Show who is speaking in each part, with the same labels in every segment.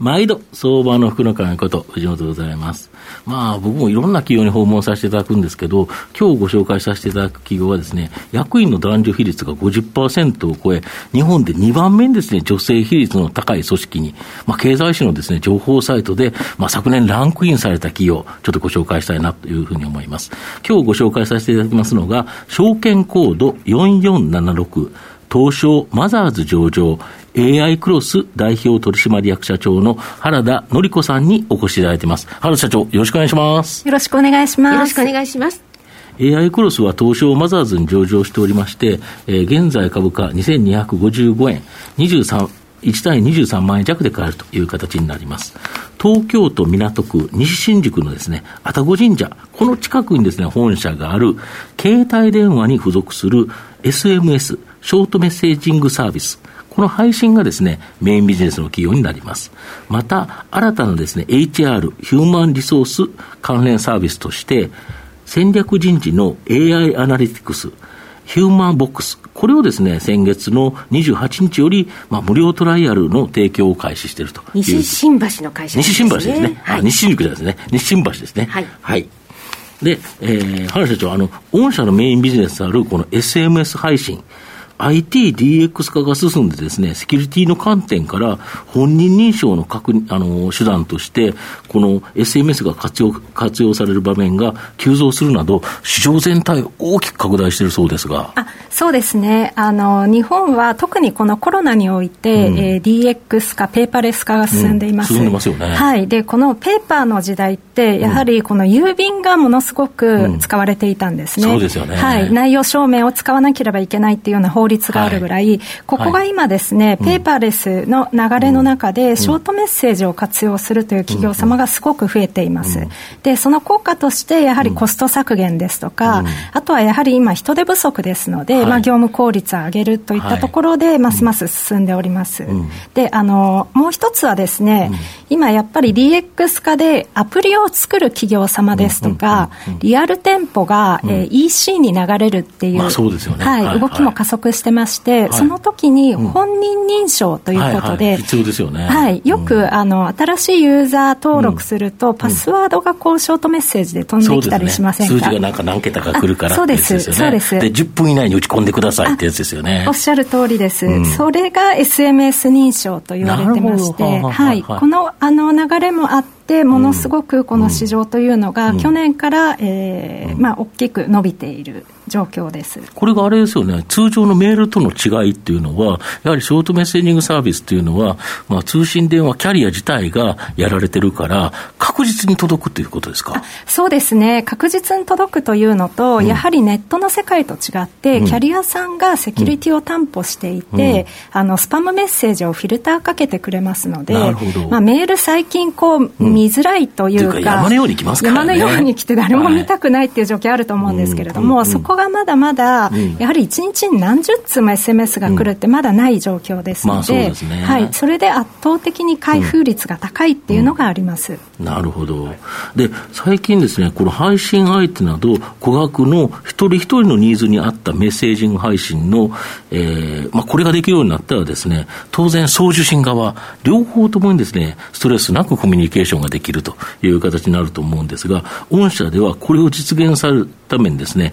Speaker 1: 毎度、相場の福の神こと、藤本でございます。まあ、僕もいろんな企業に訪問させていただくんですけど、今日ご紹介させていただく企業はですね、役員の男女比率が50%を超え、日本で2番目にですね、女性比率の高い組織に、まあ、経済誌のですね、情報サイトで、まあ、昨年ランクインされた企業、ちょっとご紹介したいなというふうに思います。今日ご紹介させていただきますのが、証券コード4476、東証マザーズ上場、AI クロス代表取締役社長の原田紀子さんにお越しいただいています。原田社長、よろしくお願いします。
Speaker 2: よろしくお願いします。
Speaker 3: よろしくお願いします。
Speaker 1: AI クロスは東証マザーズに上場しておりまして、えー、現在株価2255円、23、1単位23万円弱で買えるという形になります。東京都港区西新宿のですね、愛宕神社、この近くにですね、本社がある、携帯電話に付属する SMS、ショートメッセージングサービス、この配信がですね、メインビジネスの企業になります。また、新たなですね、HR、ヒューマンリソース関連サービスとして、戦略人事の AI アナリティクス、ヒューマンボックス、これをですね、先月の28日より、まあ、無料トライアルの提供を開始していると
Speaker 3: 西新橋の会社
Speaker 1: ですね。西新橋ですね。はい、西新宿ですね。西新橋ですね。
Speaker 3: はい。
Speaker 1: はい。で、えー、原社長、あの、御社のメインビジネスであるこの SMS 配信、IT、DX 化が進んでですね、セキュリティの観点から本人認証の確あの手段として、この SMS が活用活用される場面が急増するなど、市場全体大きく拡大しているそうですが。
Speaker 2: あそうですねあの。日本は特にこのコロナにおいて、うん、えー、DX 化、ペーパーレス化が進んでいます。
Speaker 1: うん、進んでますよね。
Speaker 2: はい。で、このペーパーの時代って、やはりこの郵便がものすごく使われていたんですね。
Speaker 1: うん、そうですよね。
Speaker 2: はい。内容証明を使わなければいけないっていうような法法律があるぐらい、はい、ここが今ですね、はい、ペーパーレスの流れの中で、ショートメッセージを活用するという企業様がすごく増えています。で、その効果として、やはりコスト削減ですとか、あとはやはり今、人手不足ですので、まあ、業務効率を上げるといったところで、ますます進んでおります。で、あの、もう一つはですね、今やっぱり DX 化でアプリを作る企業様ですとか、リアル店舗が、えー、EC に流れるっていう、はい、動きも加速してまして、はい、その時に本人認証ということで、
Speaker 1: 必要ですよね。
Speaker 2: はい、よく、うん、あの新しいユーザー登録すると、パスワードがこうショートメッセージで飛んできたりしませんか、
Speaker 1: ね、数字がなんか何桁か来るから
Speaker 2: そうです、そうです。
Speaker 1: で、10分以内に打ち込んでくださいってやつですよね。
Speaker 2: おっしゃる通りです。うん、それが SMS 認証と言われてまして、はい、このあの流れもあって、ものすごくこの市場というのが、去年から、えーまあ、大きく伸びている状況です。
Speaker 1: これがあれですよね、通常のメールとの違いっていうのは、やはりショートメッセージングサービスっていうのは、まあ、通信電話キャリア自体がやられてるから、確実に届くということですか？
Speaker 2: そうですね、確実に届くというのと、うん、やはりネットの世界と違って、キャリアさんがセキュリティを担保していて、うん、あのスパムメッセージをフィルターかけてくれますので、まあ、メール最近こう、見づらいというか、
Speaker 1: 山のように来ますから
Speaker 2: ね。山のように来て誰も見たくないっていう状況あると思うんですけれども、そこがまだまだ、やはり1日に何十通も SMS が来るってまだない状況ですので、はい、それで圧倒的に開封率が高いっていうのがあります。
Speaker 1: なるほど。で、最近ですね、この配信相手など、顧客の一人一人のニーズに合ったメッセージング配信の、えー、まあ、これができるようになったらですね、当然送受信側、両方ともにですね、ストレスなくコミュニケーションができるという形になると思うんですが、御社ではこれを実現されるためにですね、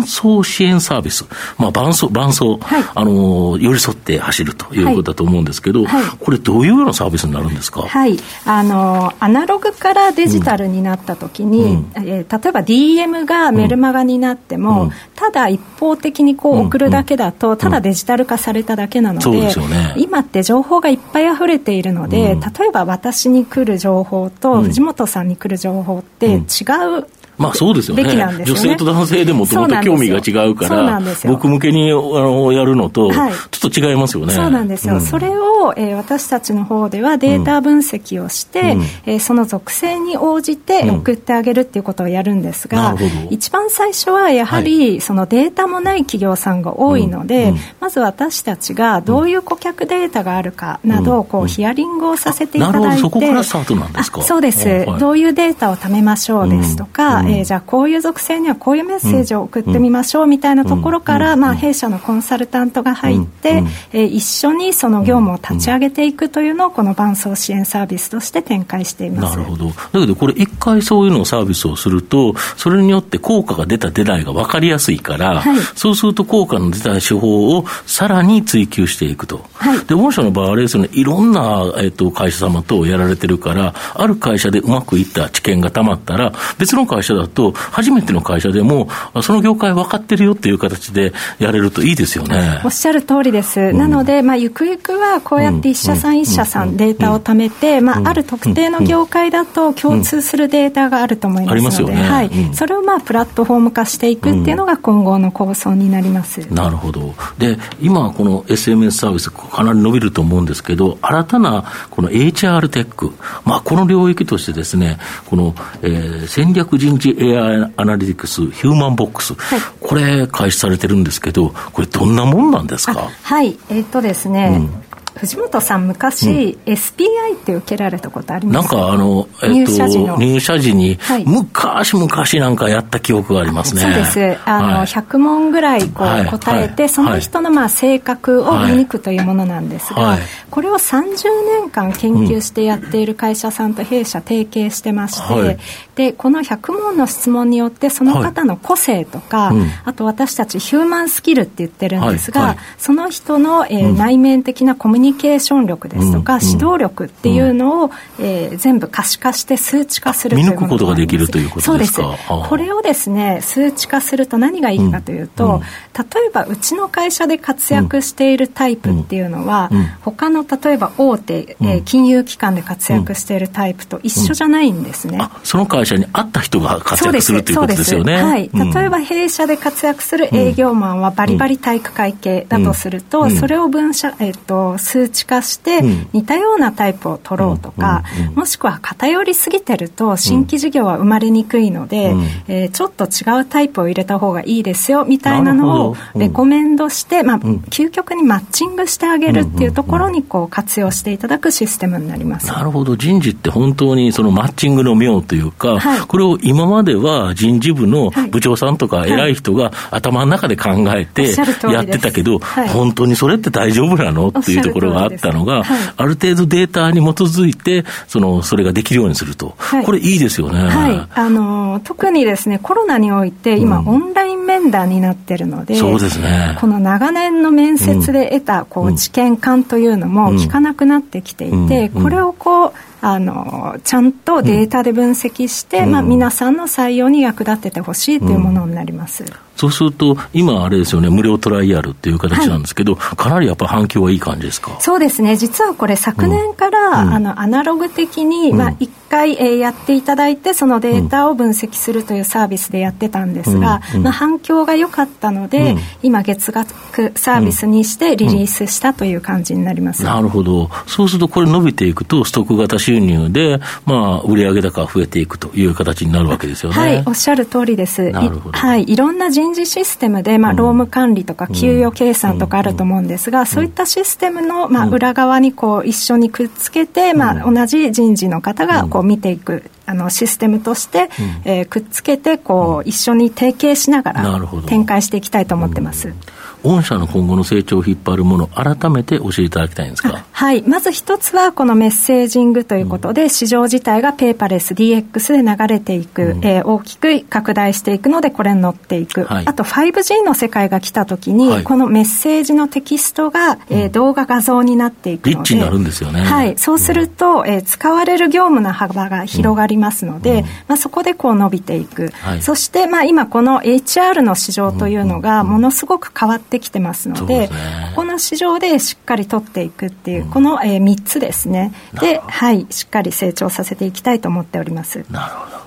Speaker 1: 搬送支援サービス、まあ、伴走、伴走、はい、あの、寄り添って走るということだと思うんですけど、はい、これどういうようなサービスになるんですか？
Speaker 2: はい。あの、アナログからデジタルになったときに、うん、えー、例えば DM がメルマガになっても、うん、ただ一方的にこう送るだけだと、ただデジタル化されただけなので、うんね、今って情報がいっぱい溢れているので、例えば私に来る情報と藤本さんに来る情報って違う、
Speaker 1: まあそうですよね。
Speaker 2: ね。
Speaker 1: 女性と男性でもともと興味が違うから、僕向けにあのやるのと、ちょっと違いますよね。
Speaker 2: そうなんですよ。うん、それを、えー、私たちの方ではデータ分析をして、うん、えー、その属性に応じて送ってあげるっていうことをやるんですが、うん、一番最初はやはり、そのデータもない企業さんが多いので、まず私たちがどういう顧客データがあるかなど、こうヒアリングをさせていただいて、
Speaker 1: そこからスタートなんですか？
Speaker 2: そうです、はい、どういうデータを貯めましょうですとか、うん、えー、じゃあこういう属性にはこういうメッセージを送ってみましょうみたいなところから、まあ、弊社のコンサルタントが入って、えー、一緒にその業務を立ち上げていくというのをこの伴走支援サービスとして展開しています
Speaker 1: なるほどだけどこれ一回そういうのをサービスをするとそれによって効果が出た出ないが分かりやすいから、はい、そうすると効果の出た手法をさらに追求していくと、はい、で御社の場合あれですねいろんな、えーと、会社様とやられてるからある会社でうまくいった知見がたまったら別の会社だと初めての会社でもその業界分かってるよっていう形でやれるといいですよね。
Speaker 2: おっしゃる通りです、うん、なので、まあ、ゆくゆくはこうやって一社さん一社さんデータを貯めて、まあ、ある特定の業界だと共通するデータがあると思いますので、はい、それをまあプラットフォーム化していくっていうのが今後の構想になります、
Speaker 1: なるほど。で今この SMS サービスかなり伸びると思うんですけど新たなこの HR テック、まあ、この領域としてですねこの、えー、戦略人事 AI アナリティクスヒューマンボックス、はい、これ開始されてるんですけどこれどんなもんなんですか？
Speaker 2: はい。えー、っとですね、うん藤本さん昔、うん、SPI って受けられたことあります？
Speaker 1: かなんかあの、えー、入社時の。入社時に、はい、昔昔なんかやった記憶がありますね。
Speaker 2: そうです。あの、はい、100問ぐらいこう答えて、はい、その人のまあ性格を見抜くというものなんですが、これを30年間研究してやっている会社さんと弊社提携してまして、でこの100問の質問によってその方の個性とか、うん、あと私たちヒューマンスキルって言ってるんですが、その人の、えー、うん、内面的なコミュニケーション力ですとか、指導力っていうのを、えー、全部可視化して数値化する
Speaker 1: 見抜くことができるということですか？
Speaker 2: そうです。これをですね数値化すると何がいいかというと、例えばうちの会社で活躍しているタイプっていうのは、他の例えば大手、えー、金融機関で活躍しているタイプと一緒じゃないんですね、
Speaker 1: その会社に合った人が活躍するということですよね。
Speaker 2: はい、例えば弊社で活躍する営業マンはバリバリ体育会系だとすると、それを分社、えー、と数値化して似たようなタイプを取ろうとか、もしくは偏りすぎてると新規事業は生まれにくいので、えー、ちょっと違うタイプを入れた方がいいですよみたいなのをレコメンドして、まあ、究極にマッチングしてあげるっていうところにこう活用していただくシステムになります。
Speaker 1: なるほど。人事って本当にそのマッチングの妙というか、はい、これを今までは人事部の部長さんとか偉い人が頭の中で考えてやってたけど、はい、本当にそれって大丈夫なの？っていうところがあったのが、ある程度データに基づいてそのそれができるようにすると、これいいですよね、
Speaker 2: はい、あの特にですねコロナにおいて今、うん、オンライン面談になってるので
Speaker 1: そうですね。
Speaker 2: この長年の面接で得たこう知見感というのも効かなくなってきていて、これをこうあのちゃんとデータで分析して、うん、まあ、皆さんの採用に役立ててほしいというものになります。うん
Speaker 1: そうすると、今あれですよね、無料トライアルっていう形なんですけど、はい、かなりやっぱ反響はいい感じですか？
Speaker 2: そうですね、実はこれ、昨年から、うん、あのアナログ的に、うん、まあ、1回、えー、やっていただいて、そのデータを分析するというサービスでやってたんですが、うん、まあ、反響が良かったので、今、月額サービスにしてリリースしたという感じになります、
Speaker 1: なるほど、そうすると、これ伸びていくと、ストック型収入で、まあ、売上高が増えていくという形になるわけですよね。
Speaker 2: はい、おっしゃる通りです。なるほど。はい、いろんな人人事システムで、まあ、労務管理とか給与計算とかあると思うんですが、そういったシステムの、まあ、裏側にこう一緒にくっつけて、まあ、同じ人事の方がこう見ていく。あのシステムとして、えー、くっつけてこう、一緒に提携しながら展開していきたいと思ってます。
Speaker 1: 御社の今後の成長を引っ張るもの、改めて教えていただきたいんですか？
Speaker 2: はい、まず一つは、このメッセージングということで、うん、市場自体がペーパーレス DX で流れていく、うん、えー、大きく拡大していくので、これに乗っていく、はい、あと 5G の世界が来たときに、はい、このメッセージのテキストが、えー、動画、画像になっていくので、リッ
Speaker 1: チになるんですよね。
Speaker 2: はい、そうすると、えー、使われる業務の幅が広がりますので、まあ、そこでこう伸びていく、はい、そして、まあ、今、この HR の市場というのが、ものすごく変わってきてますので、で、ここの市場でしっかり取っていくっていう、うん、この、えー、3つですね。で、はい、しっかり成長させていきたいと思っております。
Speaker 1: なるほど。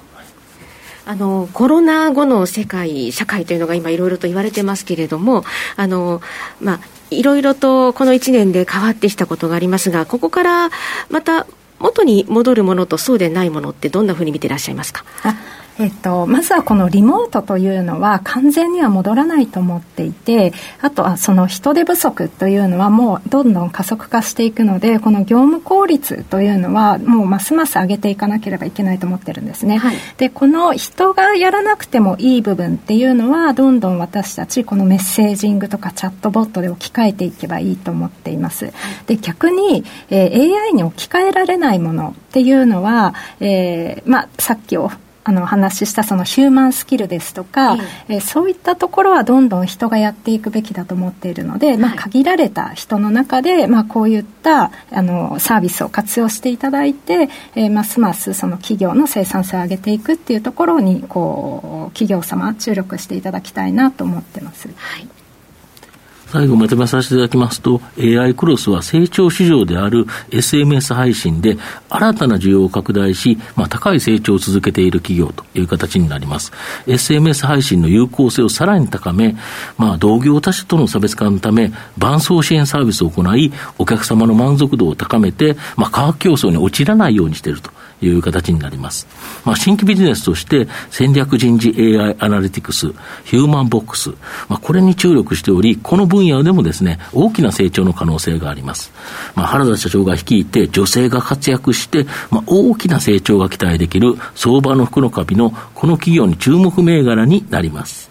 Speaker 3: あのコロナ後の世界、社会というのが今、いろいろと言われてますけれども、あのまあ、いろいろとこの1年で変わってきたことがありますが、ここからまた元に戻るものとそうでないものって、どんなふうに見ていらっしゃいますか？
Speaker 2: えっと、まずはこのリモートというのは完全には戻らないと思っていてあとはその人手不足というのはもうどんどん加速化していくのでこの業務効率というのはもうますます上げていかなければいけないと思ってるんですね、はい、でこの人がやらなくてもいい部分っていうのはどんどん私たちこのメッセージングとかチャットボットで置き換えていけばいいと思っています。で逆に、えー、AI に置き換えられないものっていうのは、えーまあ、さっきおあの話したそのヒューマンスキルですとか、ええ。そういったところはどんどん人がやっていくべきだと思っているので、まあ、限られた人の中で、まあ、こういったあのサービスを活用していただいて、えー、ますますその企業の生産性を上げていくっていうところにこう企業様注力していただきたいなと思ってます。はい
Speaker 1: 最後まとめさせていただきますと、AI クロスは成長市場である SMS 配信で新たな需要を拡大し、まあ、高い成長を続けている企業という形になります。SMS 配信の有効性をさらに高め、まあ、同業他社との差別化のため、伴走支援サービスを行い、お客様の満足度を高めて、まあ、価格競争に陥らないようにしていると。いう形になります。まあ、新規ビジネスとして戦略人事 AI アナリティクス、ヒューマンボックス、まあ、これに注力しており、この分野でもですね、大きな成長の可能性があります。まあ、原田社長が率いて女性が活躍して、まあ、大きな成長が期待できる相場の福のカビのこの企業に注目銘柄になります。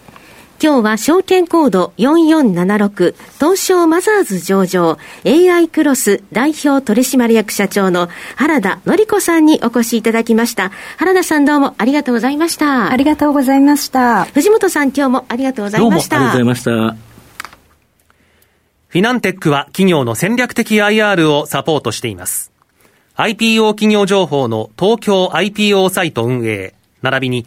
Speaker 3: 今日は証券コード4476東証マザーズ上場 AI クロス代表取締役社長の原田紀子さんにお越しいただきました。原田さんどうもありがとうございました。
Speaker 2: ありがとうございました。
Speaker 3: 藤本さん今日もありがとうございました。
Speaker 1: どうもありがとうございました。
Speaker 4: フィナンテックは企業の戦略的 IR をサポートしています。IPO 企業情報の東京 IPO サイト運営、並びに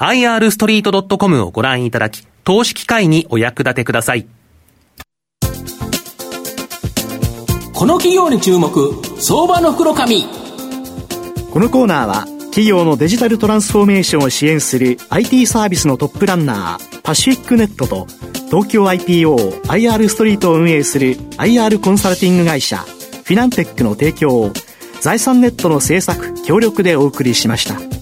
Speaker 4: irstreet.com をご覧いただき、投資機会にお役立てください。
Speaker 5: この企業に注目、相場の袋紙。
Speaker 6: このコーナーは、企業のデジタルトランスフォーメーションを支援する IT サービスのトップランナー、パシフィックネットと、東京 IPO、IR ストリートを運営する IR コンサルティング会社、フィナンテックの提供を、財産ネットの制作、協力でお送りしました。